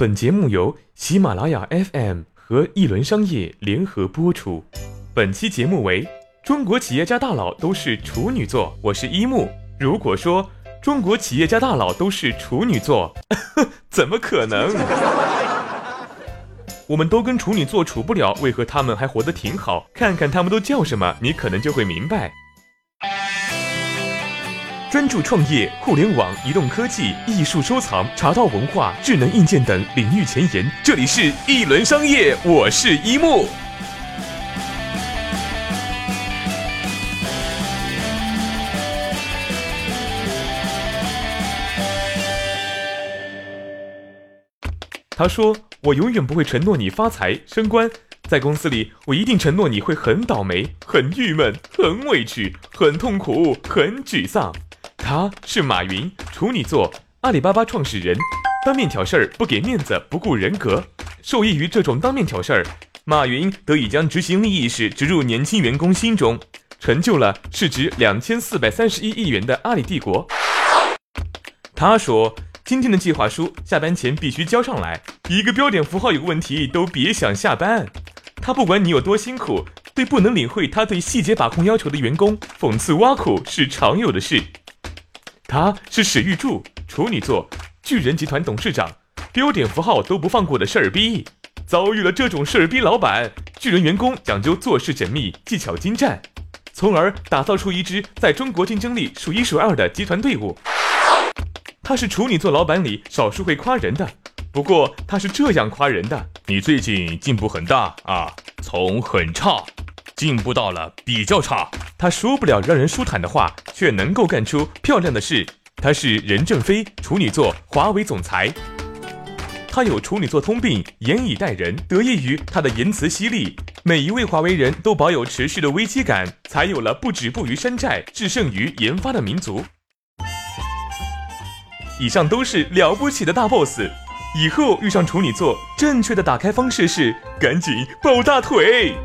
本节目由喜马拉雅 FM 和一轮商业联合播出。本期节目为中国企业家大佬都是处女座，我是一木。如果说中国企业家大佬都是处女座，怎么可能？我们都跟处女座处不了，为何他们还活得挺好？看看他们都叫什么，你可能就会明白。专注创业、互联网、移动科技、艺术收藏、茶道文化、智能硬件等领域前沿。这里是一轮商业，我是一木。他说：“我永远不会承诺你发财升官，在公司里，我一定承诺你会很倒霉、很郁闷、很委屈、很痛苦、很沮丧。”他是马云，处女座，阿里巴巴创始人，当面挑事儿不给面子，不顾人格。受益于这种当面挑事儿，马云得以将执行力意识植入年轻员工心中，成就了市值两千四百三十一亿元的阿里帝国。他说：“今天的计划书下班前必须交上来，一个标点符号有问题都别想下班。”他不管你有多辛苦，对不能领会他对细节把控要求的员工，讽刺挖苦是常有的事。他是史玉柱，处女座，巨人集团董事长，标点符号都不放过的事儿逼。遭遇了这种事儿逼老板，巨人员工讲究做事缜密、技巧精湛，从而打造出一支在中国竞争力数一数二的集团队伍。他是处女座老板里少数会夸人的，不过他是这样夸人的：你最近进步很大啊，从很差。进步到了比较差，他说不了让人舒坦的话，却能够干出漂亮的事。他是任正非，处女座，华为总裁。他有处女座通病，严以待人，得益于他的言辞犀利，每一位华为人都保有持续的危机感，才有了不止步于山寨，制胜于研发的民族。以上都是了不起的大 boss，以后遇上处女座，正确的打开方式是赶紧抱大腿。